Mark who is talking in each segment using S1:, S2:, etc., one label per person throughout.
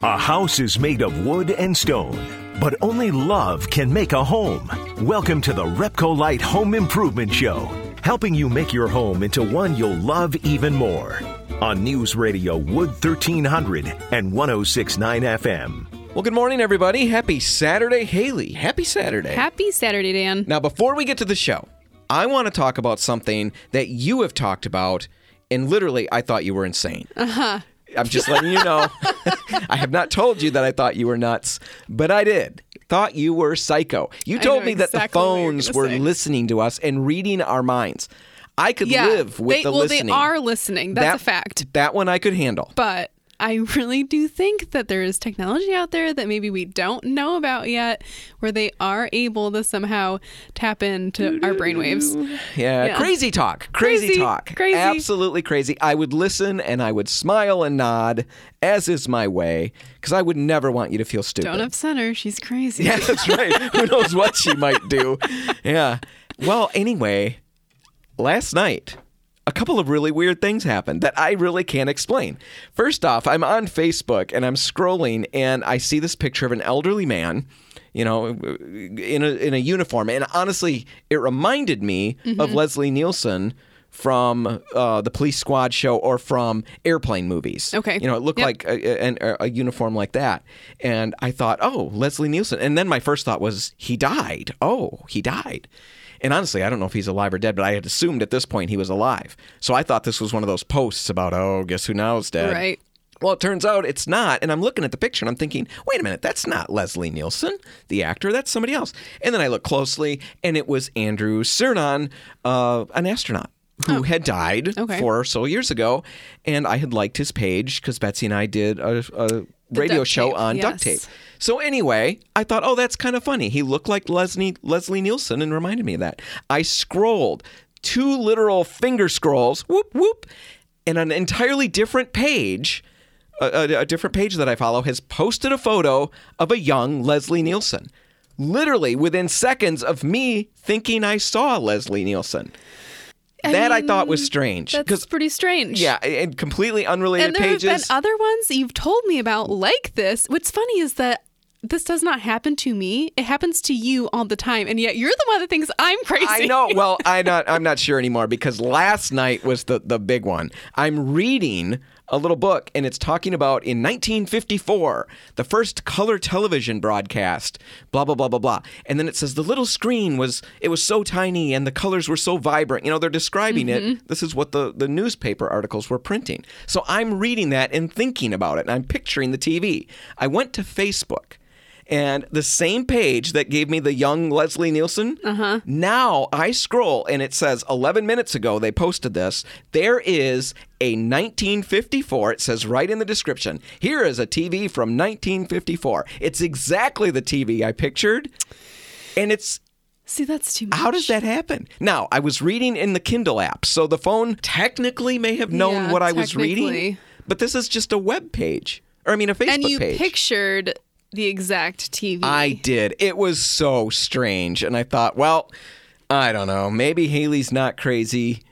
S1: A house is made of wood and stone, but only love can make a home. Welcome to the Repcolite Home Improvement Show, helping you make your home into one you'll love even more. On News Radio Wood 1300 and 1069 FM.
S2: Well, good morning, everybody. Happy Saturday, Haley. Happy Saturday.
S3: Happy Saturday, Dan.
S2: now, before we get to the show, I want to talk about something that you have talked about, and literally, I thought you were insane. Uh
S3: Uh-huh.
S2: huh. I'm just letting you know. I have not told you that I thought you were nuts, but I did. Thought you were psycho. You told me that the
S3: exactly what you're
S2: phones were
S3: say.
S2: listening to us and reading our minds. I could
S3: Yeah,
S2: live with
S3: they,
S2: the
S3: well,
S2: listening.
S3: they are listening. That's
S2: that,
S3: a fact.
S2: That one I could handle.
S3: But I really do think that there is technology out there that maybe we don't know about yet, where they are able to somehow tap into our brainwaves.
S2: Yeah,
S3: Yeah.
S2: crazy talk. Crazy,
S3: Crazy,
S2: talk.
S3: crazy.
S2: Absolutely crazy. I would listen and I would smile and nod, as is my way, because I would never want you to feel stupid.
S3: Don't upset her. She's crazy.
S2: yeah, that's right. Who knows what she might do? Yeah. Well, anyway, last night, a couple of really weird things happened that I really can't explain. First off, I'm on Facebook and I'm scrolling and I see this picture of an elderly man, you know, in a in a uniform, and honestly, it reminded me
S3: Mm-hmm.
S2: of Leslie Nielsen from uh, the Police Squad show or from airplane movies.
S3: Okay.
S2: you know, it looked
S3: Yep.
S2: like a, a, a uniform like that, and I thought, oh, Leslie Nielsen, and then my first thought was he died. Oh, he died. And honestly, I don't know if he's alive or dead, but I had assumed at this point he was alive. So I thought this was one of those posts about, oh, guess who now is dead.
S3: Right.
S2: Well, it turns out it's not. And I'm looking at the picture and I'm thinking, wait a minute, that's not Leslie Nielsen, the actor. That's somebody else. And then I look closely and it was Andrew Cernan, uh, an astronaut. Who had died
S3: Okay.
S2: four or so years ago, and I had liked his page because Betsy and I did a, a radio show
S3: tape,
S2: on duct tape. So anyway, I thought, oh, that's kind of funny. He looked like Leslie Leslie Nielsen and reminded me of that. I scrolled two literal finger scrolls, whoop whoop, and an entirely different page, a, a, a different page that I follow has posted a photo of a young Leslie Nielsen. Literally within seconds of me thinking I saw Leslie Nielsen. That I thought was strange
S3: That's pretty strange.
S2: yeah, and completely unrelated pages.
S3: And there
S2: pages.
S3: have been other ones you've told me about like this. What's funny is that this does not happen to me. It happens to you all the time, and yet you're the one that thinks I'm crazy.
S2: I know. Well, I not. I'm not sure anymore because last night was the the big one. I'm reading a little book, and it's talking about in 1954 the first color television broadcast. Blah blah blah blah blah. And then it says the little screen was it was so tiny and the colors were so vibrant. You know, they're describing it. Mm-hmm. This is what the the newspaper articles were printing. So I'm reading that and thinking about it, and I'm picturing the TV. I went to Facebook. And the same page that gave me the young Leslie Nielsen, uh-huh. now I scroll and it says 11 minutes ago they posted this. There is a 1954, it says right in the description, here is a TV from 1954. It's exactly the TV I pictured. And it's
S3: See, that's too much.
S2: how does that happen? Now, I was reading in the Kindle app, so the phone technically may have known
S3: Yeah,
S2: what I was reading, but this is just a web page. Or I mean a Facebook page.
S3: And you
S2: page.
S3: pictured the exact TV.
S2: I did. It was so strange. And I thought, well, I don't know. Maybe Haley's not crazy.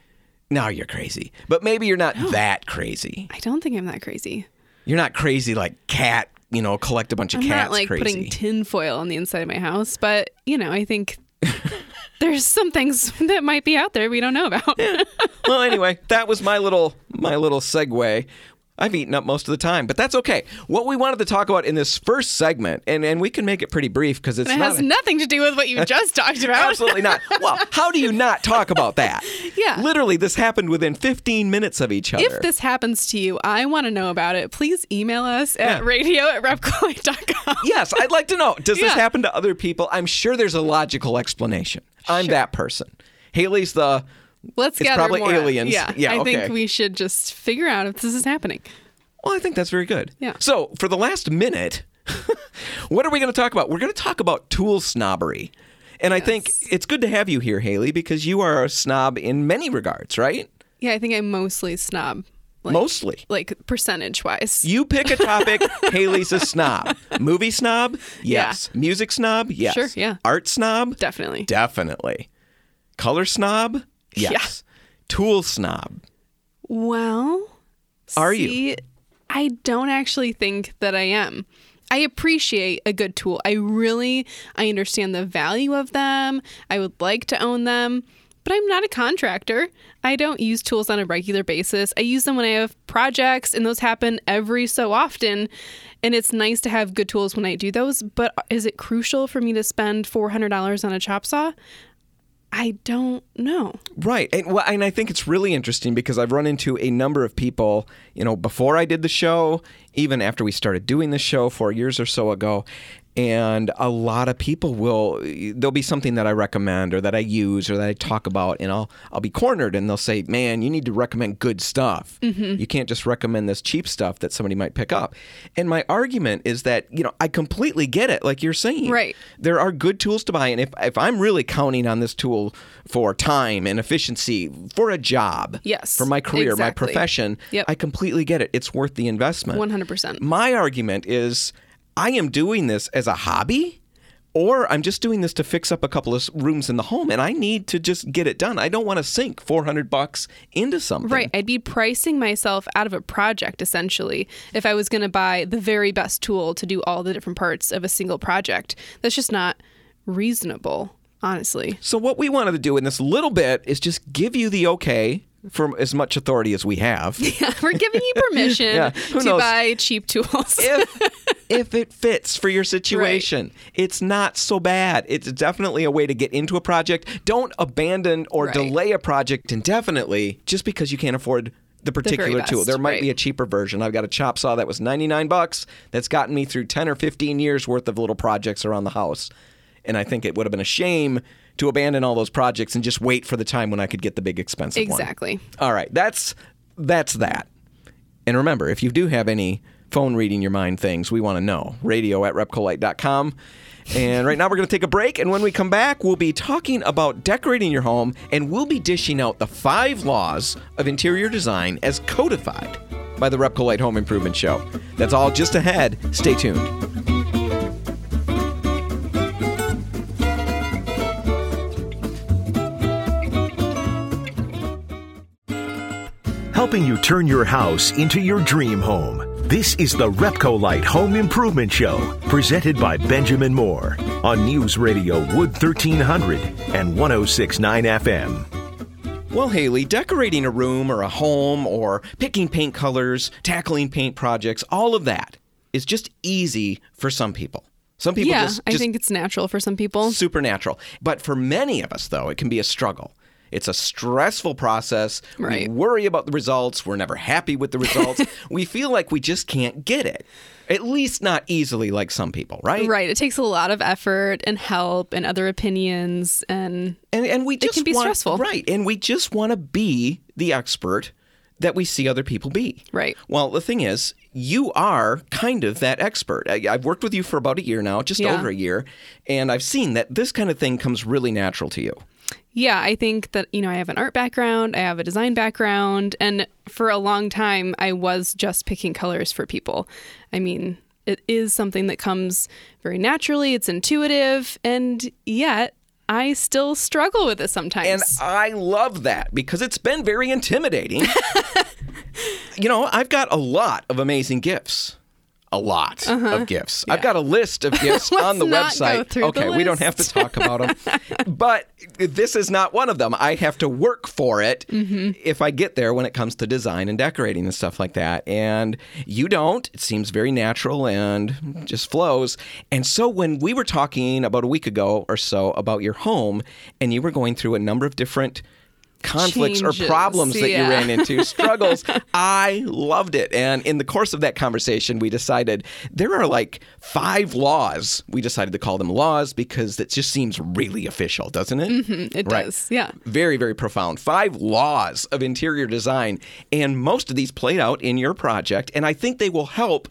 S2: No, you're crazy. But maybe you're not that crazy.
S3: I don't think I'm that crazy.
S2: You're not crazy like cat, you know, collect a bunch of
S3: I'm
S2: cats
S3: not like
S2: crazy.
S3: putting tinfoil on the inside of my house, but you know, I think there's some things that might be out there we don't know about.
S2: well, anyway, that was my little my little segue. I've eaten up most of the time, but that's okay. What we wanted to talk about in this first segment, and, and we can make it pretty brief because it's
S3: it
S2: not
S3: has
S2: a-
S3: nothing to do with what you just talked about.
S2: Absolutely not. Well, how do you not talk about that?
S3: Yeah.
S2: Literally, this happened within 15 minutes of each other.
S3: If this happens to you, I want to know about it. Please email us at radio at repcolite.com.
S2: yes, I'd like to know. Does this happen to other people? I'm sure there's a logical explanation. I'm that person. Haley's the.
S3: Let's
S2: It's
S3: gather
S2: probably
S3: more.
S2: aliens.
S3: Yeah,
S2: Yeah,
S3: I
S2: okay.
S3: think we should just figure out if this is happening.
S2: Well, I think that's very good.
S3: Yeah.
S2: So, for the last minute, what are we going to talk about? We're going to talk about tool snobbery. And I think it's good to have you here, Haley, because you are a snob in many regards, right?
S3: Yeah, I think I'm mostly snob. Like,
S2: Mostly.
S3: like percentage wise.
S2: You pick a topic, Haley's a snob. Movie snob? Yes. Music snob? Yes.
S3: Sure, yeah.
S2: Art snob?
S3: Definitely.
S2: Definitely. Color snob? Yes. Tool snob.
S3: Well,
S2: Are you?
S3: I don't actually think that I am. I appreciate a good tool. I really I understand the value of them. I would like to own them, but I'm not a contractor. I don't use tools on a regular basis. I use them when I have projects and those happen every so often. And it's nice to have good tools when I do those, but is it crucial for me to spend $400 on a chop saw? I don't know.
S2: Right. And, well, and I think it's really interesting because I've run into a number of people, you know, before I did the show, even after we started doing the show four years or so ago. And a lot of people will, there'll be something that I recommend or that I use or that I talk about, and I'll, I'll be cornered and they'll say, man, you need to recommend good stuff.
S3: Mm-hmm.
S2: You can't just recommend this cheap stuff that somebody might pick up. And my argument is that, you know, I completely get it, like you're saying.
S3: Right.
S2: There are good tools to buy. And if, if I'm really counting on this tool for time and efficiency, for a job,
S3: Yes,
S2: for my career, my profession,
S3: Yep.
S2: I completely get it. It's worth the investment.
S3: 100%.
S2: My argument is I am doing this as a hobby. Or I'm just doing this to fix up a couple of rooms in the home, and I need to just get it done. I don't want to sink 400 bucks into something.
S3: Right. I'd be pricing myself out of a project essentially if I was going to buy the very best tool to do all the different parts of a single project. That's just not reasonable, honestly.
S2: So what we wanted to do in this little bit is just give you the okay from as much authority as we have.
S3: Yeah, We're giving you permission
S2: Yeah,
S3: to
S2: knows?
S3: buy cheap tools.
S2: if if it fits for your situation. It's not so bad. It's definitely a way to get into a project. Don't abandon or
S3: Right.
S2: delay a project indefinitely just because you can't afford the particular tool.
S3: best,
S2: There might
S3: right.
S2: be a cheaper version. I've got a chop saw that was 99 bucks that's gotten me through 10 or 15 years worth of little projects around the house. And I think it would have been a shame to abandon all those projects and just wait for the time when I could get the big expensive one.
S3: exactly.
S2: All right, that's that's that. And remember, if you do have any phone reading your mind things, we want to know. Radio at repcolite.com. And right now we're going to take a break. And when we come back, we'll be talking about decorating your home and we'll be dishing out the five laws of interior design as codified by the Repcolite Home Improvement Show. That's all just ahead. Stay tuned.
S1: Helping you turn your house into your dream home. This is the Repcolite Home Improvement Show, presented by Benjamin Moore on News Radio Wood 1300 and 1069 FM.
S2: Well, Haley, decorating a room or a home or picking paint colors, tackling paint projects, all of that is just easy for some people. Some people
S3: yeah,
S2: just,
S3: I think it's natural for some people.
S2: supernatural. But for many of us, though, it can be a struggle. It's a stressful process.
S3: Right.
S2: We worry about the results. We're never happy with the results. we feel like we just can't get it. At least not easily like some people, right?
S3: Right. It takes a lot of effort and help and other opinions and
S2: And and we just
S3: can be
S2: want,
S3: stressful.
S2: right? And we just want to be the expert that we see other people be.
S3: Right.
S2: Well, the thing is, you are kind of that expert. I, I've worked with you for about a year now, just
S3: Yeah.
S2: over a year, and I've seen that this kind of thing comes really natural to you.
S3: Yeah, I think that, you know, I have an art background, I have a design background, and for a long time, I was just picking colors for people. I mean, it is something that comes very naturally, it's intuitive, and yet I still struggle with it sometimes. And.
S2: I love that because it's been very intimidating. you know, I've got a lot of amazing gifts. A lot of gifts. I've got a list of gifts on the
S3: Uh-huh.
S2: Website.
S3: through the
S2: okay, we don't have to talk about them. but this is not one of them. I have to work for it
S3: Mm-hmm.
S2: if I get there when it comes to design and decorating and stuff like that. And you don't. It seems very natural and just flows. And so when we were talking about a week ago or so about your home and you were going through a number of different conflicts or
S3: Changes,
S2: problems that you ran into, struggles. I loved it. And in the course of that conversation, we decided there are like five laws. We decided to call them laws because it just seems really official, doesn't it?
S3: Mm-hmm, it
S2: Right.
S3: does. Yeah.
S2: Very, very profound. Five laws of interior design. And most of these played out in your project. And I think they will help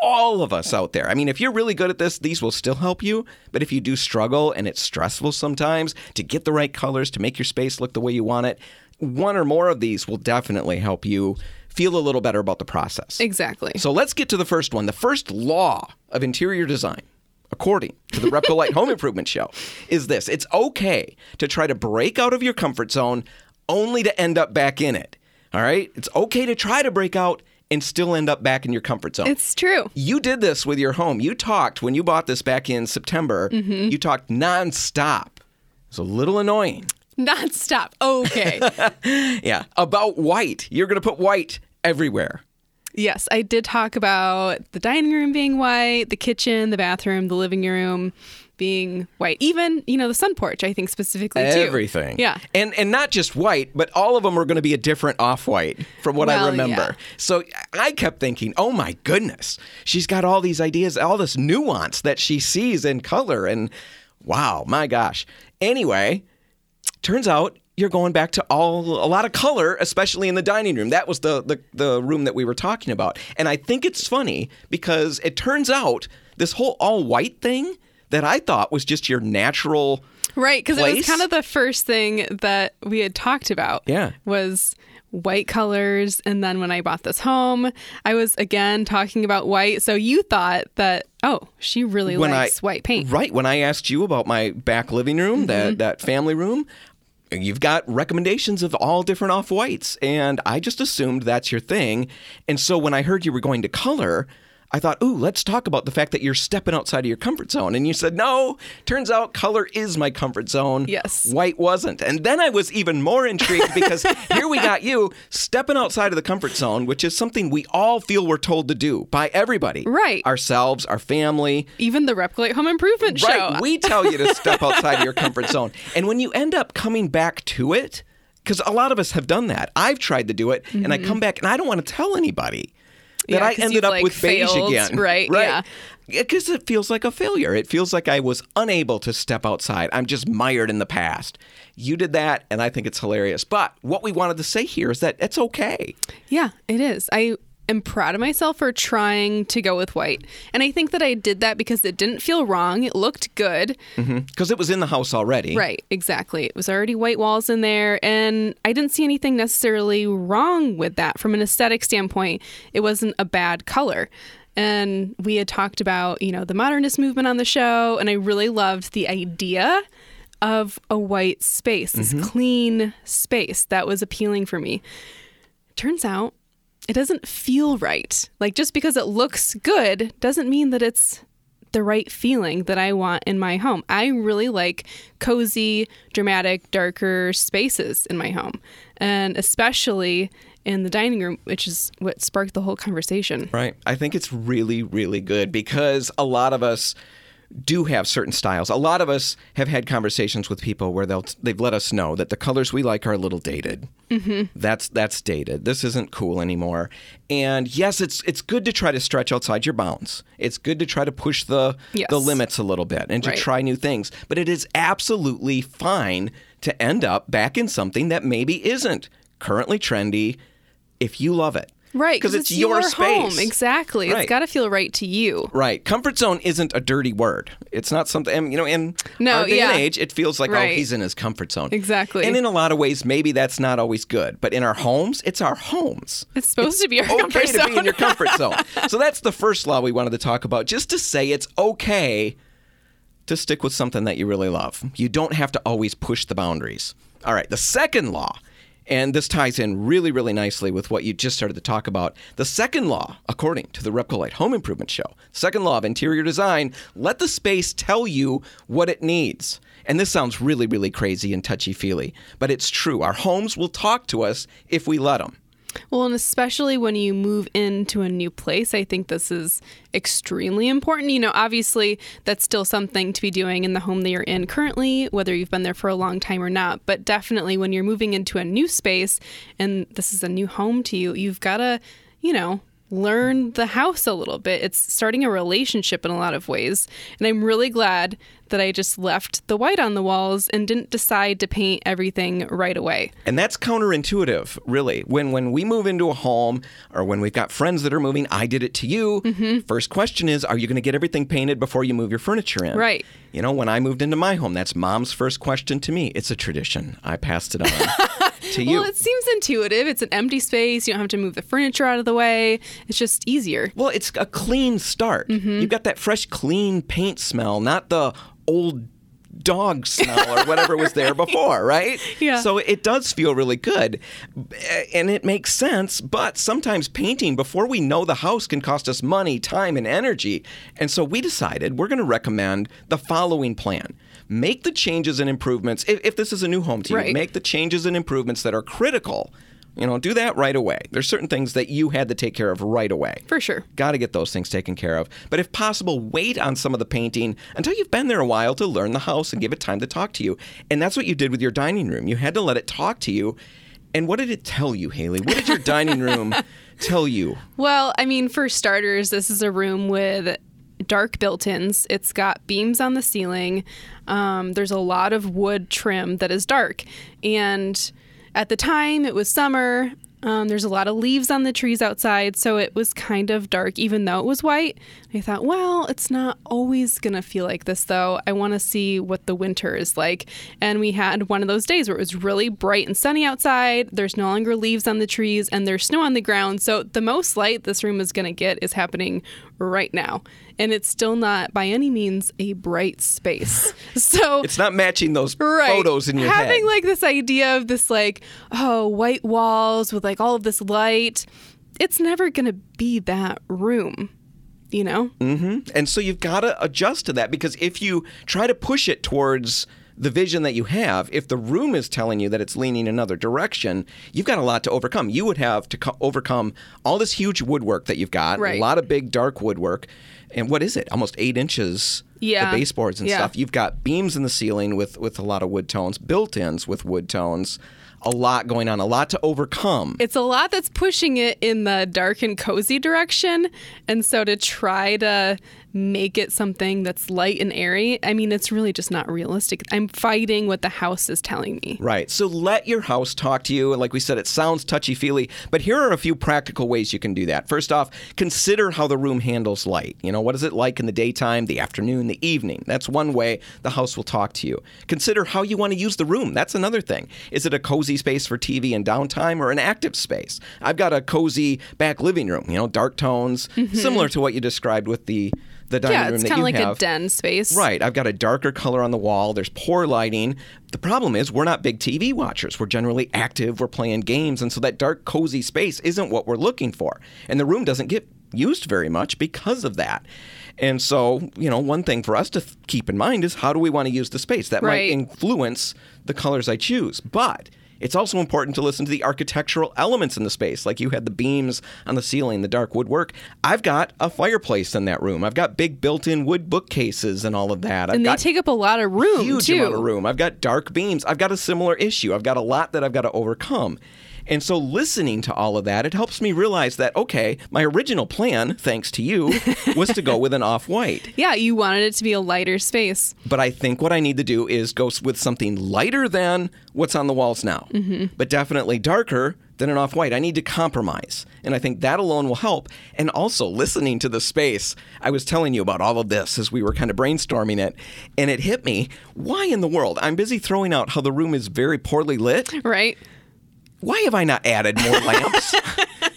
S2: all of us out there. I mean, if you're really good at this, these will still help you. But if you do struggle and it's stressful sometimes to get the right colors, to make your space look the way you want it, one or more of these will definitely help you feel a little better about the process.
S3: Exactly.
S2: So let's get to the first one. The first law of interior design, according to the Repcolite Home Improvement Show, is this it's okay to try to break out of your comfort zone only to end up back in it. All right? It's okay to try to break out and still end up back in your comfort zone.
S3: It's true.
S2: you did this with your home. You talked when you bought this back in September.
S3: Mm-hmm.
S2: You talked nonstop. It's a little annoying.
S3: Non-stop. Okay.
S2: Yeah, about white. You're going to put white everywhere.
S3: yes, I did talk about the dining room being white, the kitchen, the bathroom, the living room being white. Even, you know, the sun porch, I think specifically too.
S2: Everything.
S3: Yeah.
S2: And and not just white, but all of them are going to be a different off-white from what I remember.
S3: yeah.
S2: So I kept thinking, "Oh my goodness. She's got all these ideas, all this nuance that she sees in color and wow, my gosh." Anyway, turns out you're going back to all a lot of color, especially in the dining room. That was the, the the room that we were talking about. And I think it's funny because it turns out this whole all white thing that I thought was just your natural
S3: Right, because it was kind of the first thing that we had talked about.
S2: Yeah.
S3: Was white colors. And then when I bought this home, I was again talking about white. So you thought that, oh, she really likes white paint. Mm-hmm.
S2: Right. When I asked you about my back living room, that that family room, you've got recommendations of all different off whites, and I just assumed that's your thing. And so when I heard you were going to color. I thought, ooh, let's talk about the fact that you're stepping outside of your comfort zone. And you said, no, turns out color is my comfort zone.
S3: Yes.
S2: White wasn't. And then I was even more intrigued because here we got you stepping outside of the comfort zone, which is something we all feel we're told to do by everybody.
S3: Right.
S2: Ourselves, our family,
S3: Even the Repcolite Home Improvement Show.
S2: Right. We tell you to step outside of your comfort zone. And when you end up coming back to it, because a lot of us have done that. I've tried to do it, and I mm-hmm. come back and I don't want to tell anybody that.
S3: Yeah,
S2: I ended up
S3: like,
S2: with beige
S3: failed,
S2: again.
S3: right, yeah.
S2: Because it feels like a failure. It feels like I was unable to step outside. I'm just mired in the past. You did that, and I think it's hilarious. But what we wanted to say here is that it's okay.
S3: Yeah, it is. I am proud of myself for trying to go with white. And I think that I did that because it didn't feel wrong. It looked good. Mm-hmm.
S2: Because it was in the house already.
S3: Right, exactly. It was already white walls in there, and I didn't see anything necessarily wrong with that from an aesthetic standpoint. It wasn't a bad color. And we had talked about, you know, the modernist movement on the show, and I really loved the idea of a white space, this mm-hmm. clean space that was appealing for me. Turns out it doesn't feel right. Like just because it looks good doesn't mean that it's the right feeling that I want in my home. I really like cozy, dramatic, darker spaces in my home. And especially in the dining room, which is what sparked the whole conversation.
S2: Right. I think it's really, really good because a lot of us do have certain styles. A lot of us have had conversations with people where they'll they've let us know that the colors we like are a little dated. Mm-hmm. That's that's dated. This isn't cool anymore. And yes, it's it's good to try to stretch outside your bounds. It's good to try to push the
S3: Yes.
S2: the limits a little bit and to
S3: Right.
S2: try new things. But it is absolutely fine to end up back in something that maybe isn't currently trendy if you love it.
S3: Right,
S2: Because
S3: it's,
S2: it's your
S3: home.
S2: space.
S3: Exactly.
S2: Right.
S3: It's got to feel right to you.
S2: Right. Comfort zone isn't a dirty word. It's not something, and, you know, in
S3: No,
S2: our day
S3: yeah.
S2: and age, it feels like, oh, he's in his comfort zone.
S3: Exactly.
S2: And in a lot of ways, maybe that's not always good. But in our homes, it's our homes.
S3: It's supposed to be our
S2: okay
S3: comfort
S2: to be in your comfort zone. So that's the first law we wanted to talk about, just to say it's okay to stick with something that you really love. You don't have to always push the boundaries. All right, the second law, and this ties in really, really nicely with what you just started to talk about. The second law, according to the Repcolite Home Improvement Show, second law of interior design, let the space tell you what it needs. And this sounds really, really crazy and touchy feely, but it's true. Our homes will talk to us if we let them.
S3: Well, and especially when you move into a new place, I think this is extremely important. You know, obviously, that's still something to be doing in the home that you're in currently, whether you've been there for a long time or not. But definitely, when you're moving into a new space and this is a new home to you, you've got to, you know, learn the house a little bit. It's starting a relationship in a lot of ways. And I'm really glad that I just left the white on the walls and didn't decide to paint everything right away.
S2: And that's counterintuitive, really. When when we move into a home or when we've got friends that are moving, I did it to you.
S3: Mm-hmm.
S2: First question is, are you going to get everything painted before you move your furniture in?
S3: Right.
S2: You know, when I moved into my home, that's mom's first question to me. It's a tradition. I passed it on to you.
S3: Well, it seems intuitive. It's an empty space. You don't have to move the furniture out of the way. It's just easier.
S2: Well, it's a clean start.
S3: Mm-hmm.
S2: You've got that fresh, clean paint smell, not the old dog smell or whatever was there before, right?
S3: Yeah.
S2: So it does feel really good. And it makes sense, but sometimes painting before we know the house can cost us money, time, and energy. And so we decided we're going to recommend the following plan. Make the changes and improvements, if, if this is a new home to you,
S3: Right.
S2: make the changes and improvements that are critical. You know, do that right away. There's certain things that you had to take care of right away.
S3: For sure.
S2: Got to get those things taken care of. But if possible, wait on some of the painting until you've been there a while to learn the house and give it time to talk to you. And that's what you did with your dining room. You had to let it talk to you. And what did it tell you, Haley? What did your dining room tell you?
S3: Well, I mean, for starters, this is a room with dark built ins. It's got beams on the ceiling. Um, there's a lot of wood trim that is dark. And at the time, it was summer. Um, there's a lot of leaves on the trees outside, so it was kind of dark, even though it was white. I thought, well, it's not always going to feel like this, though. I want to see what the winter is like. And we had one of those days where it was really bright and sunny outside. There's no longer leaves on the trees, and there's snow on the ground. So the most light this room is going to get is happening right now. And it's still not by any means a bright space. So
S2: It's not matching those
S3: right.
S2: photos in your
S3: having
S2: head.
S3: Having like this idea of this like oh white walls with like all of this light it's never gonna be that room you know mm-hmm.
S2: And so you've got to adjust to that because if you try to push it towards the vision that you have, if the room is telling you that it's leaning another direction, you've got a lot to overcome. You would have to co- overcome all this huge woodwork that you've got,
S3: Right.
S2: a lot of big dark woodwork. And what is it? Almost eight inches.
S3: Yeah.
S2: The baseboards and
S3: Yeah.
S2: stuff. You've got beams in the ceiling with with a lot of wood tones, built-ins with wood tones. A lot going on, a lot to overcome.
S3: it's a lot that's pushing it in the dark and cozy direction and so to try to make it something that's light and airy i mean it's really just not realistic i'm fighting what the house is telling me
S2: Right. So let your house talk to you. And like we said, it sounds touchy feely, but here are a few practical ways you can do that. First off, consider how the room handles light. You know, what is it like in the daytime, the afternoon, the evening? That's one way the house will talk to you. Consider how you want to use the room. That's another thing. Is it a cozy space for TV and downtime or an active space? I've got a cozy back living room, you know, dark tones, mm-hmm. similar to what you described with the the dining
S3: yeah
S2: room
S3: it's kind of like
S2: have.
S3: a den space
S2: Right. I've got a darker color on the wall. There's poor lighting. The problem is we're not big TV watchers. We're generally active. We're playing games. And so that dark, cozy space isn't what we're looking for. And the room doesn't get used very much because of that. And so, you know, one thing for us to th- keep in mind is how do we want to use the space? That might influence the colors I choose. But it's also important to listen to the architectural elements in the space. Like you had the beams on the ceiling, the dark woodwork. I've got a fireplace in that room. I've got big built-in wood bookcases and all of that. I've
S3: and they take up a lot of room too.
S2: huge
S3: too
S2: amount of room. I've got dark beams. I've got a similar issue. I've got a lot that I've got to overcome. And so listening to all of that, it helps me realize that okay, my original plan, thanks to you, was to go with an off-white.
S3: yeah you wanted it to be a lighter space
S2: But I think what I need to do is go with something lighter than what's on the walls now, mm-hmm. but definitely darker than an off white. I need to compromise. And I think that alone will help. And also listening to the space, I was telling you about all of this as we were kind of brainstorming it, and it hit me why in the world? I'm busy throwing out how the room is very poorly lit.
S3: right
S2: Why have I not added more lamps?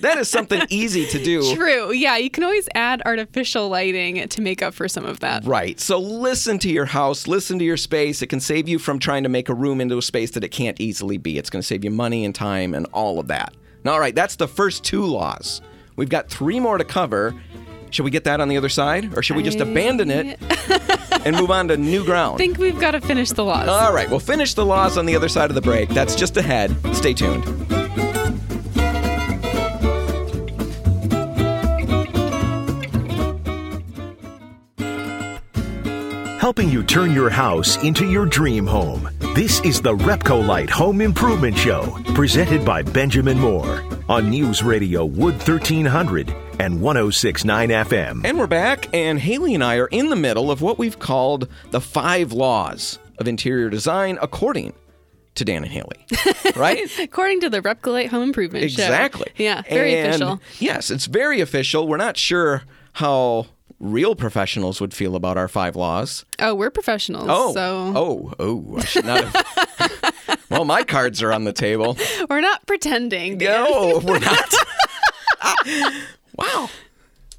S2: that is something easy to do.
S3: True. Yeah, you can always add artificial lighting to make up for some of that.
S2: Right. So listen to your house, listen to your space. It can save you from trying to make a room into a space that it can't easily be. It's going to save you money and time and all of that. Now, all right, that's the first two laws. We've got three more to cover. Should we get that on the other side, or should we just abandon it and move on to new ground?
S3: I think we've got to finish the laws.
S2: All right, we'll finish the laws on the other side of the break. That's just ahead. Stay tuned.
S1: helping you turn your house into your dream home. This is the Repcolite Home Improvement Show, presented by Benjamin Moore on News Radio Wood 1300 and 1069 FM.
S2: And we're back, and Haley and I are in the middle of what we've called the five laws of interior design according to Dan and Haley. Right?
S3: According to the Repcolite Home Improvement Show.
S2: exactly.
S3: Yeah, very
S2: And
S3: official.
S2: Yes, it's very official. We're not sure how real professionals would feel about our five laws.
S3: Oh, we're professionals.
S2: Oh,
S3: So
S2: oh, oh! I should not have. well, my cards are on the table.
S3: we're not pretending. Dan.
S2: No, we're not. wow,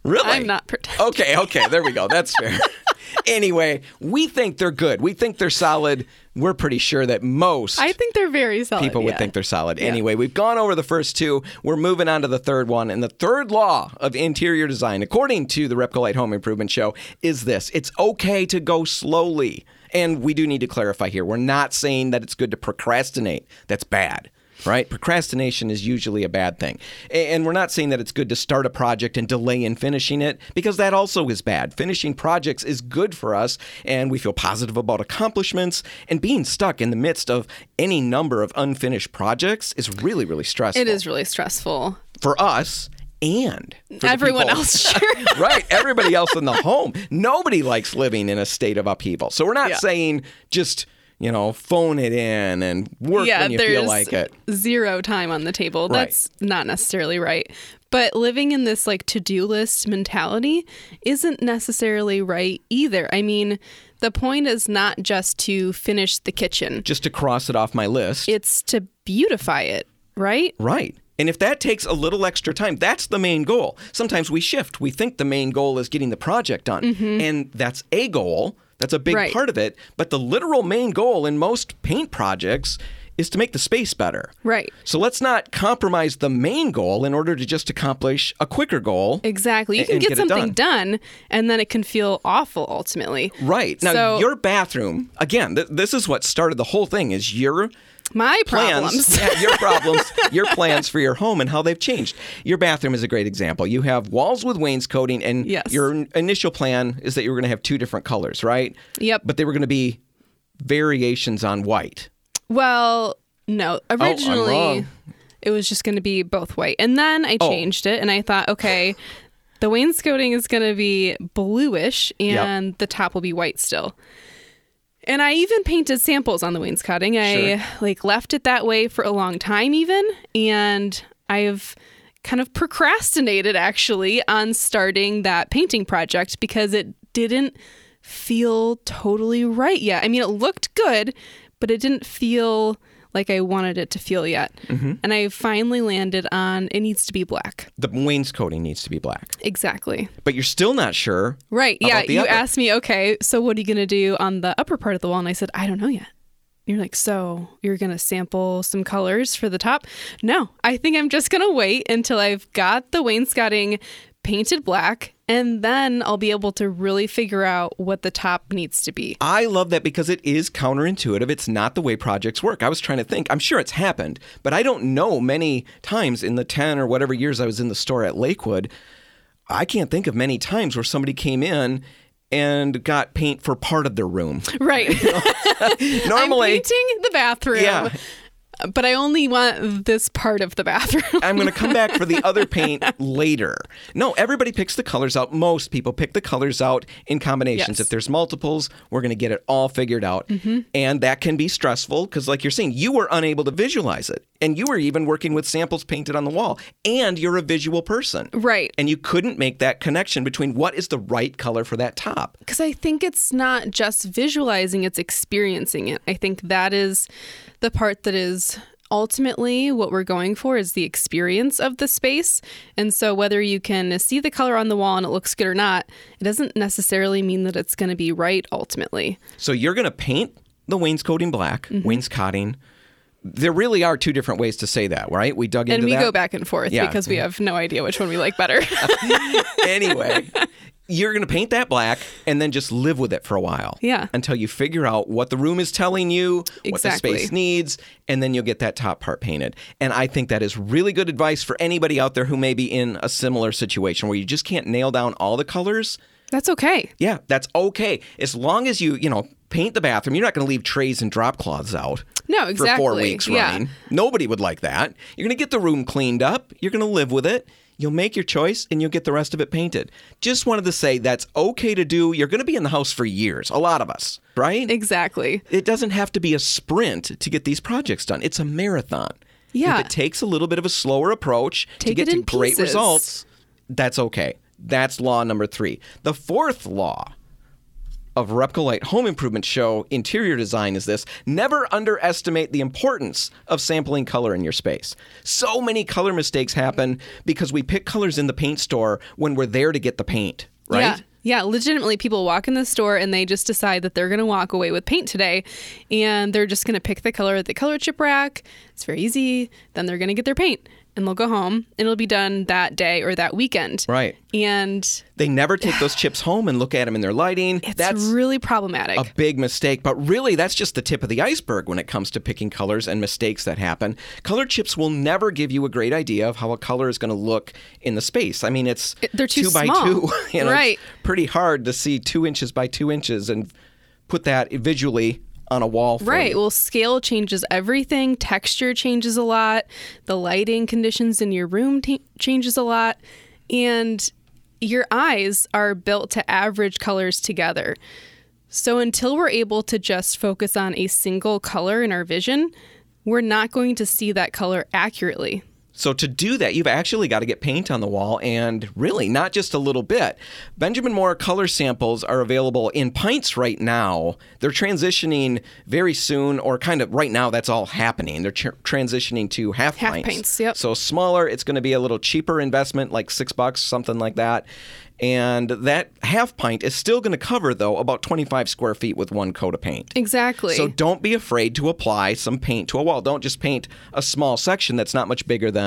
S2: really?
S3: I'm not pretending.
S2: Okay, okay, there we go. That's fair. anyway, we think they're good. We think they're solid. We're pretty sure that most
S3: I think they're very solid.
S2: people would
S3: yeah.
S2: think they're solid. Anyway, we've gone over the first two. We're moving on to the third one. And the third law of interior design, according to the Repcolite Home Improvement Show, is this it's okay to go slowly. And we do need to clarify here we're not saying that it's good to procrastinate. That's bad. Right? Procrastination is usually a bad thing. And we're not saying that it's good to start a project and delay in finishing it because that also is bad. Finishing projects is good for us and we feel positive about accomplishments. And being stuck in the midst of any number of unfinished projects is really, really stressful.
S3: It is really stressful.
S2: For us and for
S3: Everyone else, sure.
S2: right. Everybody else in the home. Nobody likes living in a state of upheaval. So we're not
S3: Yeah.
S2: saying just, you know, phone it in and work
S3: yeah,
S2: when you feel like it.
S3: zero time on the table.
S2: Right.
S3: That's not necessarily right. But living in this like to-do list mentality isn't necessarily right either. I mean, the point is not just to finish the kitchen.
S2: Just to cross it off my list.
S3: It's to beautify it, right?
S2: Right. And if that takes a little extra time, that's the main goal. Sometimes we shift. We think the main goal is getting the project done. Mm-hmm. And that's a goal. That's a big.
S3: Right.
S2: part of it. But the literal main goal in most paint projects is to make the space better.
S3: Right.
S2: So let's not compromise the main goal in order to just accomplish a quicker goal.
S3: Exactly. You can get,
S2: get
S3: something done. and then it can feel awful ultimately.
S2: Right. Now,
S3: So-
S2: your bathroom, again, th- this is what started the whole thing is your
S3: My
S2: plans,
S3: problems.
S2: yeah, your problems, your plans for your home and how they've changed. Your bathroom is a great example. You have walls with wainscoting, and
S3: Yes.
S2: your initial plan is that you were going to have two different colors, right?
S3: Yep.
S2: But they were going to be variations on white.
S3: Well, no.
S2: Oh,
S3: Originally,
S2: wrong.
S3: it was just going to be both white. And then I
S2: Oh.
S3: changed it and I thought, okay, the wainscoting is going to be bluish and the top will be white still. And I even painted samples on the wainscoting. I like left it that way for a long time even and I've kind of procrastinated actually on starting that painting project because it didn't feel totally right yet. I mean, it looked good, but it didn't feel like I wanted it to feel yet.
S2: Mm-hmm.
S3: And I finally landed on it needs to be black.
S2: The wainscoting needs to be black,
S3: Exactly.
S2: but you're still not sure.
S3: Right. Yeah. You
S2: upper.
S3: asked me, okay, so what are you going to do on the upper part of the wall? And I said, I don't know yet. You're like, so you're going to sample some colors for the top? No, I think I'm just going to wait until I've got the wainscoting painted black and then I'll be able to really figure out what the top needs to be.
S2: I love that because it is counterintuitive. It's not the way projects work. I was trying to think. I'm sure it's happened, but I don't know many times in the 10 or whatever years I was in the store at Lakewood. I can't think of many times where somebody came in and got paint for part of their room.
S3: Right.
S2: Normally,
S3: I'm painting the bathroom.
S2: Yeah.
S3: But I only want this part of the bathroom.
S2: I'm going to come back for the other paint later. No, everybody picks the colors out. Most people pick the colors out in combinations.
S3: Yes.
S2: If there's multiples, we're going to get it all figured out. Mm-hmm. And that can be stressful because, like you're saying, you were unable to visualize it. And you were even working with samples painted on the wall. And you're a visual person.
S3: right.
S2: And you couldn't make that connection between what is the right color for that top.
S3: Because I think it's not just visualizing, it's experiencing it. I think that is the part that is ultimately what we're going for is the experience of the space. And so whether you can see the color on the wall and it looks good or not, it doesn't necessarily mean that it's going to be right ultimately.
S2: So you're going to paint the wainscoting black, mm-hmm. wainscoting. There really are two different ways to say that, right? We dug into And
S3: we
S2: that.
S3: go back and forth
S2: Yeah.
S3: because we have no idea which one we like better.
S2: anyway, you're going to paint that black and then just live with it for a while.
S3: Yeah.
S2: Until you figure out what the room is telling you, what the space needs, and then you'll get that top part painted. And I think that is really good advice for anybody out there who may be in a similar situation where you just can't nail down all the colors.
S3: That's okay.
S2: Yeah, that's okay. As long as you, you know, paint the bathroom, you're not going to leave trays and drop cloths out.
S3: No, exactly.
S2: For four
S3: exactly.
S2: weeks
S3: Yeah.
S2: running. Nobody would like that. You're going to get the room cleaned up. You're going to live with it. You'll make your choice and you'll get the rest of it painted. Just wanted to say that's okay to do. You're going to be in the house for years, a lot of us, right?
S3: Exactly.
S2: It doesn't have to be a sprint to get these projects done. It's a marathon.
S3: Yeah.
S2: If it takes a little bit of a slower approach to get to great
S3: pieces.
S2: results, that's okay. That's law number three. The fourth law of Repcolite Home Improvement Show interior design is this never underestimate the importance of sampling color in your space. So many color mistakes happen because we pick colors in the paint store when we're there to get the paint, right?
S3: Yeah. Yeah, legitimately, people walk in the store and they just decide that they're going to walk away with paint today and they're just going to pick the color at the color chip rack. It's very easy. Then they're going to get their paint and they'll go home and it'll be done that day or that weekend.
S2: Right.
S3: And
S2: They never take those chips home and look at them in their lighting.
S3: it's
S2: That's
S3: really problematic.
S2: a big mistake, but really that's just the tip of the iceberg when it comes to picking colors and mistakes that happen. Color chips will never give you a great idea of how a color is going to look in the space. I mean, it's
S3: they're too
S2: two by
S3: small.
S2: two. You know,
S3: Right.
S2: It's pretty hard to see two inches by two inches and put that visually on a wall. For
S3: Right.
S2: you.
S3: Well, scale changes everything. Texture changes a lot. The lighting conditions in your room t- changes a lot, and your eyes are built to average colors together. So until we're able to just focus on a single color in our vision, we're not going to see that color accurately.
S2: So to do that, you've actually got to get paint on the wall, and really not just a little bit. Benjamin Moore color samples are available in pints right now. They're transitioning very soon, or kind of right now. That's all happening. They're tr- transitioning to half,
S3: Half
S2: pints.
S3: pints, yep.
S2: So smaller. It's going to be a little cheaper investment, like six bucks, something like that. And that half pint is still going to cover, though, about 25 square feet with one coat of paint.
S3: Exactly.
S2: So don't be afraid to apply some paint to a wall. Don't just paint a small section that's not much bigger than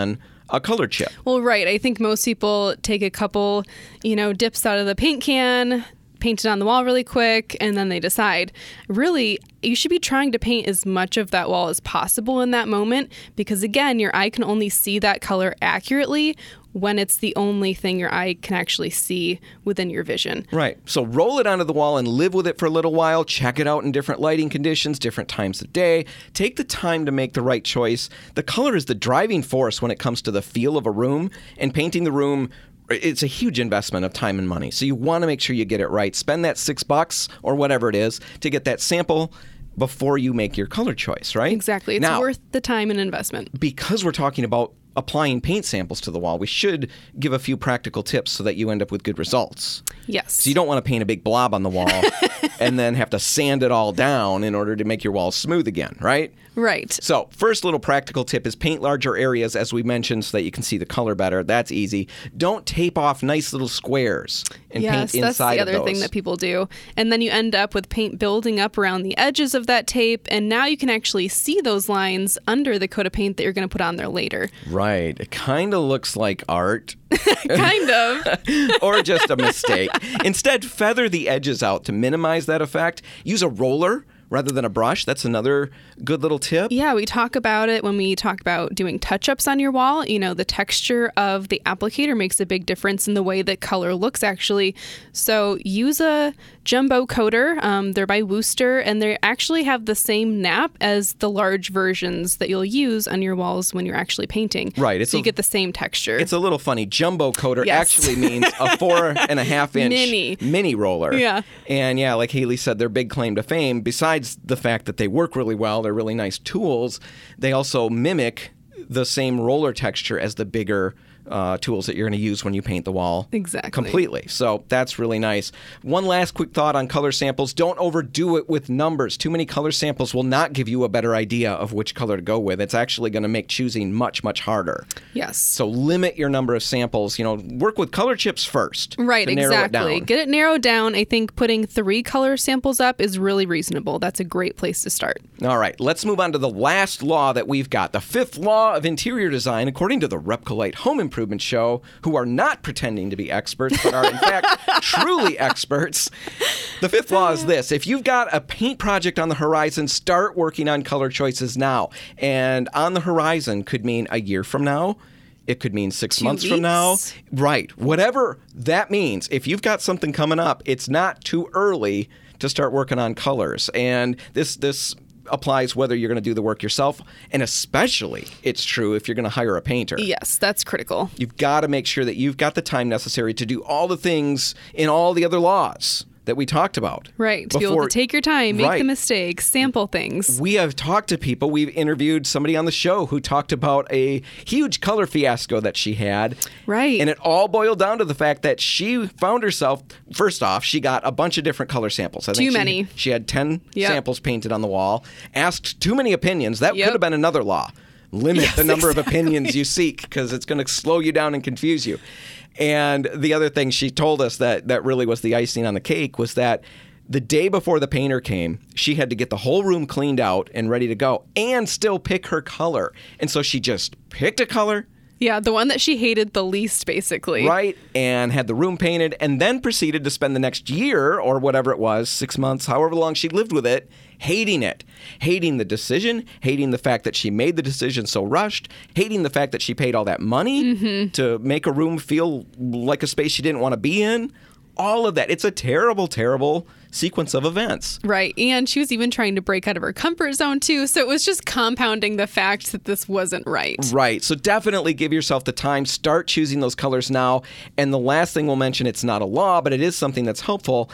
S2: a color chip.
S3: Well, right. I think most people take a couple, you know, dips out of the paint can, paint it on the wall really quick, and then they decide. Really, you should be trying to paint as much of that wall as possible in that moment because, again, your eye can only see that color accurately when it's the only thing your eye can actually see within your vision.
S2: Right. So roll it onto the wall and live with it for a little while. Check it out in different lighting conditions, different times of day. Take the time to make the right choice. The color is the driving force when it comes to the feel of a room, and painting the room it's a huge investment of time and money. So you want to make sure you get it right. Spend that 6 bucks or whatever it is to get that sample before you make your color choice, right?
S3: Exactly. It's
S2: now,
S3: worth the time and investment.
S2: because we're talking about applying paint samples to the wall, we should give a few practical tips so that you end up with good results.
S3: Yes.
S2: So you don't want to paint a big blob on the wall and then have to sand it all down in order to make your walls smooth again, right?
S3: Right.
S2: So, first little practical tip is paint larger areas, as we mentioned, so that you can see the color better. That's easy. Don't tape off nice little squares and
S3: yes,
S2: paint
S3: that's the other thing that people do. And then you end up with paint building up around the edges of that tape, and now you can actually see those lines under the coat of paint that you're going to put on there later.
S2: right. It kind of looks like art.
S3: kind of.
S2: or just a mistake. Instead, feather the edges out to minimize that effect. Use a roller rather than a brush. That's another good little tip.
S3: Yeah, we talk about it when we talk about doing touch ups on your wall. You know, the texture of the applicator makes a big difference in the way that color looks, actually. So use a jumbo coater. Um, they're by Wooster, and they actually have the same nap as the large versions that you'll use on your walls when you're actually painting.
S2: Right, it's
S3: So you
S2: a-
S3: get the same texture.
S2: It's a little funny. Jumbo coater
S3: Yes.
S2: actually means a four and a half inch
S3: Mini.
S2: mini roller.
S3: Yeah.
S2: And yeah, like Haley said, their big claim to fame, besides the fact that they work really well, they're really nice tools, they also mimic the same roller texture as the bigger uh, tools that you're going to use when you paint the wall.
S3: Exactly.
S2: Completely. So that's really nice. One last quick thought on color samples don't overdo it with numbers. Too many color samples will not give you a better idea of which color to go with. It's actually going to make choosing much, much harder.
S3: yes.
S2: So limit your number of samples. You know, work with color chips first.
S3: Right,
S2: it
S3: exactly.
S2: down.
S3: Get it narrowed down. I think putting three color samples up is really reasonable. That's a great place to start.
S2: All right, let's move on to the last law that we've got. The fifth law of interior design, according to the Repcolite Home Improvement Show, who are not pretending to be experts, but are in fact truly experts. The fifth law is this if you've got a paint project on the horizon, start working on color choices now. And on the horizon could mean a year from now. It could mean six
S3: Two
S2: months from now. Right. Whatever that means. If you've got something coming up, it's not too early to start working on colors. And this this applies whether you're going to do the work yourself, and especially it's true if you're going to hire a painter.
S3: Yes, that's critical.
S2: You've got to make sure that you've got the time necessary to do all the things in all the other laws that we talked about.
S3: Right. To be able
S2: before-
S3: to take your time, make
S2: Right.
S3: the mistakes, sample things.
S2: we have talked to people. We've interviewed somebody on the show who talked about a huge color fiasco that she had.
S3: Right.
S2: And it all boiled down to the fact that she found herself, first off, she got a bunch of different color samples. I think
S3: Too
S2: she-
S3: many.
S2: She had 10
S3: Yep.
S2: samples painted on the wall, asked too many opinions. That
S3: Yep.
S2: could have been another law. Limit the number of opinions you seek because it's going to slow you down and confuse you. And the other thing she told us that that really was the icing on the cake was that the day before the painter came, she had to get the whole room cleaned out and ready to go and still pick her color. And so she just picked a color,
S3: Yeah, the one that she hated the least, basically.
S2: right, and had the room painted, and then proceeded to spend the next year or whatever it was, six months, however long she lived with it, hating it. Hating the decision, hating the fact that she made the decision so rushed, hating the fact that she paid all that money mm-hmm. to make a room feel like a space she didn't want to be in. All of that. It's a terrible, terrible sequence of events.
S3: Right. And she was even trying to break out of her comfort zone, too. So it was just compounding the fact that this wasn't right.
S2: Right. So definitely give yourself the time. Start choosing those colors now. And the last thing we'll mention, it's not a law, but it is something that's helpful.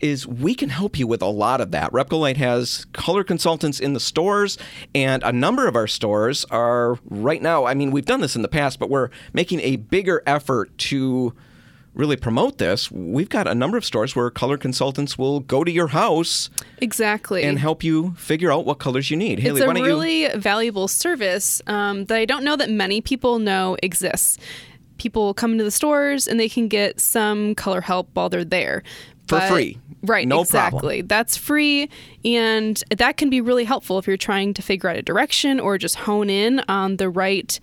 S2: Is we can help you with a lot of that. Repcolite has color consultants in the stores, and a number of our stores are right now. I mean, we've done this in the past, but we're making a bigger effort to really promote this. We've got a number of stores where color consultants will go to your house
S3: Exactly.
S2: and help you figure out what colors you need. Haley,
S3: it's a
S2: why don't you?
S3: really valuable service um, that I don't know that many people know exists. People come into the stores and they can get some color help while they're there.
S2: For
S3: But-
S2: free.
S3: Right,
S2: No
S3: exactly. That's free, and that can be really helpful if you're trying to figure out a direction or just hone in on the right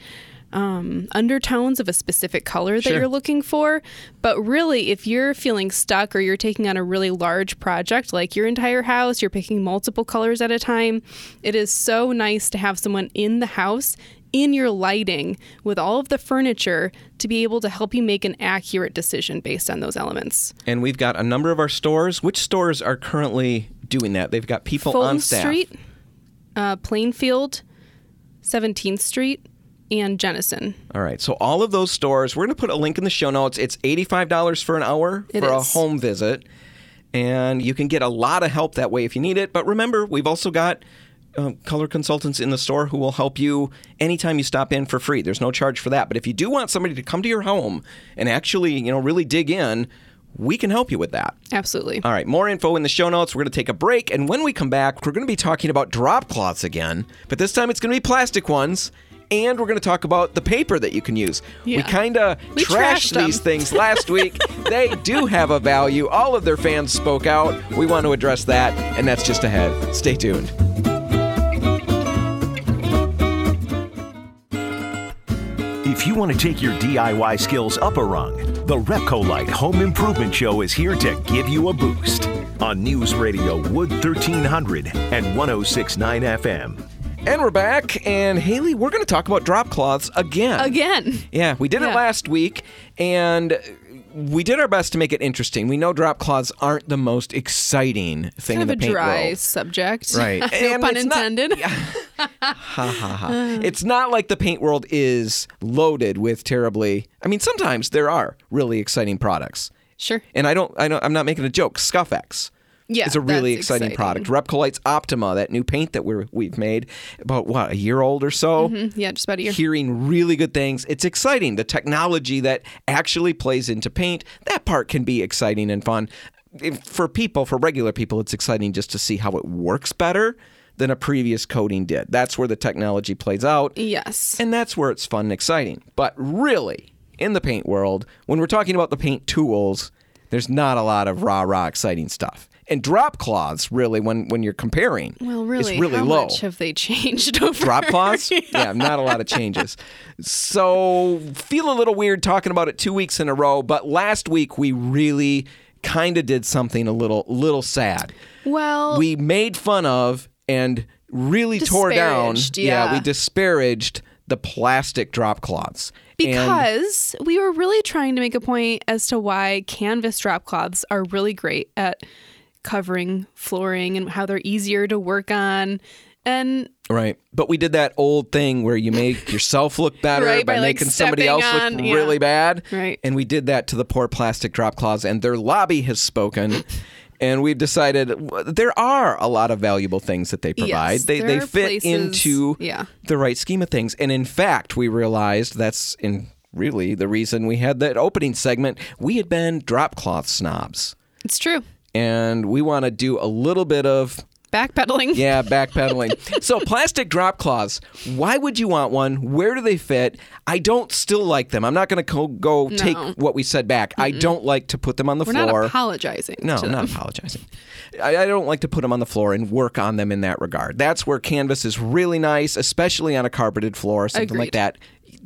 S3: um, undertones of a specific color that
S2: Sure.
S3: you're looking for. But really, if you're feeling stuck or you're taking on a really large project like your entire house, you're picking multiple colors at a time, it is so nice to have someone in the house in your lighting with all of the furniture to be able to help you make an accurate decision based on those elements.
S2: And we've got a number of our stores. Which stores are currently doing that? They've got people
S3: Fulton
S2: on staff.
S3: Street, uh, Plainfield, 17th Street, and Jenison.
S2: All right. So all of those stores, we're going to put a link in the show notes. It's $85 for an hour
S3: It
S2: for a home visit. And you can get a lot of help that way if you need it. But remember, we've also got um, color consultants in the store who will help you anytime you stop in for free. There's no charge for that. But if you do want somebody to come to your home and actually, you know, really dig in, we can help you with that.
S3: Absolutely.
S2: All right, more info in the show notes. We're going to take a break, and when we come back, we're going to be talking about drop cloths again, but this time it's going to be plastic ones. And we're going to talk about the paper that you can use. We kind of
S3: We
S2: trashed
S3: trashed 'em.
S2: these things last week. they do have a value. All of their fans spoke out. We want to address that, and that's just ahead. Stay tuned.
S1: If you want to take your DIY skills up a rung, the Repcolite Home Improvement Show is here to give you a boost on News Radio Wood 1300 and 1069 FM.
S2: And we're back, and Haley, we're going to talk about drop cloths again.
S3: Again.
S2: Yeah, we did it last week, and we did our best to make it interesting. We know drop cloths aren't the most exciting thing
S3: Kind
S2: in
S3: of
S2: the
S3: a
S2: paint
S3: dry
S2: world.
S3: subject.
S2: Right.
S3: no
S2: And
S3: pun
S2: it's not-
S3: intended.
S2: Ha ha ha. It's not like the paint world is loaded with terribly. I mean, sometimes there are really exciting products.
S3: Sure.
S2: And I don't, I don't, I'm not making a joke. Scuffex.
S3: Yeah,
S2: It's a really exciting,
S3: exciting.
S2: product. Repcolite's Optima, that new paint that we're, we've made about what, a year old or so?
S3: Mm, Yeah, just about a year.
S2: hearing really good things. It's exciting. The technology that actually plays into paint, that part can be exciting and fun. For people, for regular people, it's exciting just to see how it works better than a previous coating did. That's where the technology plays out.
S3: Yes.
S2: And that's where it's fun and exciting. But really, in the paint world, when we're talking about the paint tools, there's not a lot of rah rah exciting stuff. And drop cloths, really, when, when you're comparing,
S3: well, really,
S2: is really
S3: how
S2: low
S3: much have they changed over?
S2: drop cloths? yeah. not a lot of changes. So feel a little weird talking about it two weeks in a row, but last week we really kind of did something a little little sad.
S3: Well,
S2: We made fun of and really tore down.
S3: Yeah,
S2: we disparaged the plastic drop cloths. And-
S3: because we were really trying to make a point as to why canvas drop cloths are really great at covering flooring and how they're easier to work on. And
S2: Right. But we did that old thing where you make yourself look better
S3: Right,
S2: by,
S3: by, like,
S2: making somebody else
S3: stepping
S2: look
S3: yeah.
S2: really bad.
S3: Right.
S2: And we did that to the poor plastic drop cloths, and their lobby has spoken. and we've decided there are a lot of valuable things that they provide.
S3: Yes,
S2: they they fit
S3: places-
S2: into
S3: yeah.
S2: the right scheme of things. And in fact, we realized that's in really the reason we had that opening segment. We had been drop cloth snobs
S3: it's true.
S2: And we want to do a little bit of
S3: Backpedaling.
S2: Yeah, backpedaling. so, plastic drop cloths. Why would you want one? Where do they fit? I don't still like them. I'm not going to go, go take what we said back. I don't like to put them on the
S3: We're
S2: floor.
S3: not apologizing.
S2: No, I'm not apologizing. I, I don't like to put them on the floor and work on them in that regard. That's where canvas is really nice, especially on a carpeted floor, or something like that.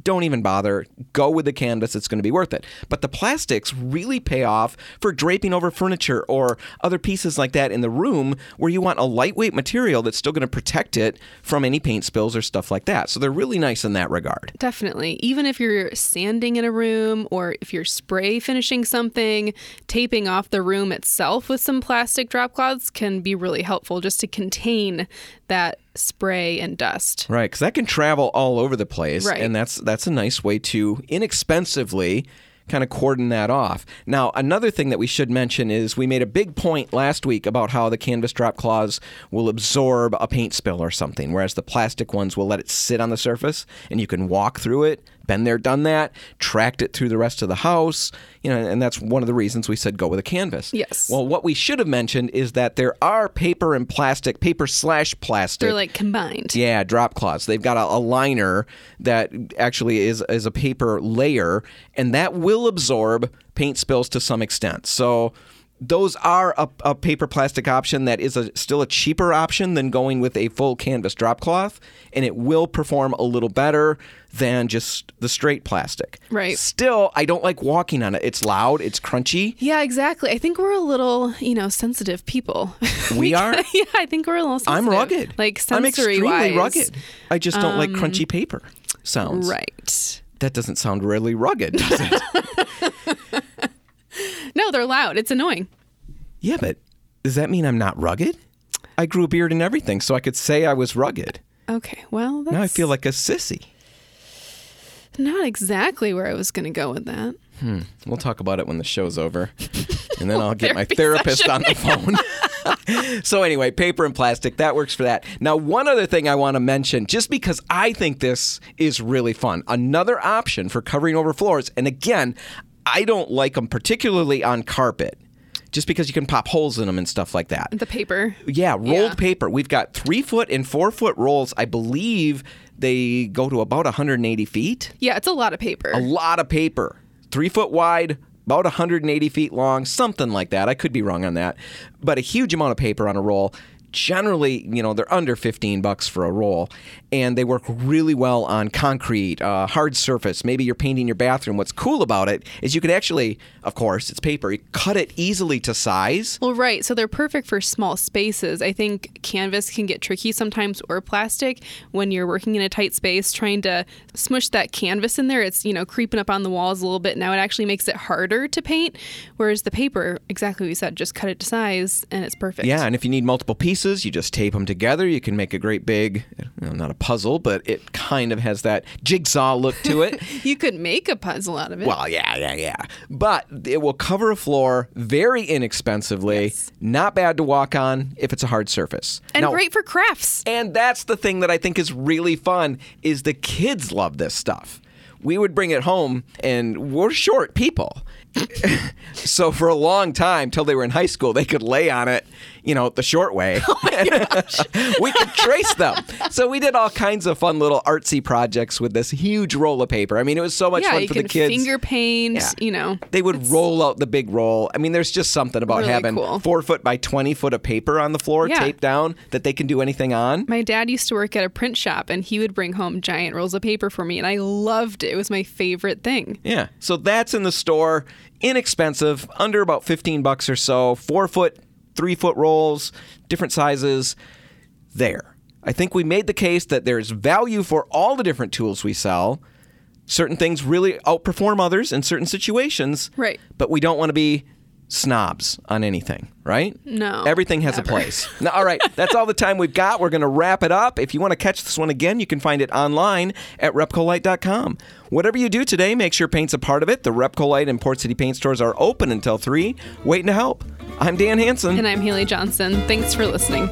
S2: Don't even bother. Go with the canvas. It's going to be worth it. But the plastics really pay off for draping over furniture or other pieces like that in the room where you want a lightweight material that's still going to protect it from any paint spills or stuff like that. So they're really nice in that regard.
S3: Definitely. Even if you're sanding in a room or if you're spray finishing something, taping off the room itself with some plastic drop cloths can be really helpful just to contain that spray and dust.
S2: Right, because that can travel all over the place,
S3: Right.
S2: and that's that's a nice way to inexpensively kind of cordon that off. Now, another thing that we should mention is we made a big point last week about how the canvas drop cloths will absorb a paint spill or something, whereas the plastic ones will let it sit on the surface and you can walk through it. Been there, done that, tracked it through the rest of the house, you know, and that's one of the reasons we said go with a canvas.
S3: Yes.
S2: Well, what we should have mentioned is that there are paper and plastic, paper slash plastic
S3: They're like combined.
S2: yeah, drop cloths. They've got a, a liner that actually is is a paper layer, and that will absorb paint spills to some extent. So those are a, a paper plastic option that is a, still a cheaper option than going with a full canvas drop cloth, and it will perform a little better than just the straight plastic.
S3: Right.
S2: Still, I don't like walking on it. It's loud. It's crunchy.
S3: Yeah, exactly. I think we're a little, you know, sensitive people.
S2: We are?
S3: yeah, I think we're a little sensitive.
S2: I'm rugged.
S3: Like sensory I'm
S2: extremely
S3: wise. Um,
S2: rugged. I just don't like crunchy paper sounds.
S3: Right.
S2: That doesn't sound really rugged, does it?
S3: No, they're loud. It's annoying.
S2: yeah, but does that mean I'm not rugged? I grew a beard and everything, so I could say I was rugged.
S3: Okay, well, that's
S2: Now I feel like a sissy.
S3: not exactly where I was going to go with that. Hmm.
S2: We'll talk about it when the show's over. And then I'll get my therapist on the phone. so, anyway, paper and plastic, that works for that. Now, one other thing I want to mention, just because I think this is really fun, another option for covering over floors, and again, I don't like them particularly on carpet, just because you can pop holes in them and stuff like that.
S3: The paper.
S2: Yeah, rolled
S3: Yeah.
S2: paper. We've got three foot and four foot rolls. I believe they go to about 180 feet.
S3: Yeah, it's a lot of paper.
S2: A lot of paper. Three foot wide, about 180 feet long, something like that. I could be wrong on that. But a huge amount of paper on a roll. Generally, you know, they're under 15 bucks for a roll, and they work really well on concrete, uh, hard surface. Maybe you're painting your bathroom. What's cool about it is you can actually, of course, it's paper, you cut it easily to size.
S3: Well, right. So they're perfect for small spaces. I think canvas can get tricky sometimes or plastic when you're working in a tight space trying to smush that canvas in there. It's, you know, creeping up on the walls a little bit. Now it actually makes it harder to paint. Whereas the paper, exactly what you said, just cut it to size and it's perfect.
S2: Yeah, and if you need multiple pieces, you just tape them together. You can make a great big, know, not a puzzle, but it kind of has that jigsaw look to it.
S3: You could make a puzzle out of it.
S2: well, yeah, yeah, yeah. But it will cover a floor very inexpensively. Not bad to walk on if it's a hard surface.
S3: and
S2: Now-
S3: great for crafts.
S2: and that's the thing that I think is really fun is the kids love this stuff. We would bring it home and we're short people. so for a long time till they were in high school they could lay on it, you know, the short way. Oh we could trace them. So we did all kinds of fun little artsy projects with this huge roll of paper. I mean, it was so much
S3: yeah,
S2: fun for the kids.
S3: finger paint,
S2: Yeah.
S3: you know.
S2: They would roll out the big roll. I mean, there's just something about
S3: Really
S2: having
S3: cool.
S2: four foot by 20 foot of paper on the floor
S3: Yeah.
S2: taped down that they can do anything on.
S3: My dad used to work at a print shop and he would bring home giant rolls of paper for me and I loved it. It was my favorite thing.
S2: Yeah. So that's in the store, inexpensive, under about 15 bucks or so, four foot, three foot rolls, different sizes. There. I think we made the case that there's value for all the different tools we sell. Certain things really outperform others in certain situations.
S3: Right.
S2: But we don't want to be snobs on anything, right?
S3: No,
S2: Everything has
S3: never.
S2: a place. Now, all right, that's all the time we've got. We're going to wrap it up. If you want to catch this one again, you can find it online at repcolite.com. Whatever you do today, make sure paint's a part of it. The Repcolite and Port City paint stores are open until 3, waiting to help. I'm Dan Hanson.
S3: And I'm Haley Johnson. Thanks for listening.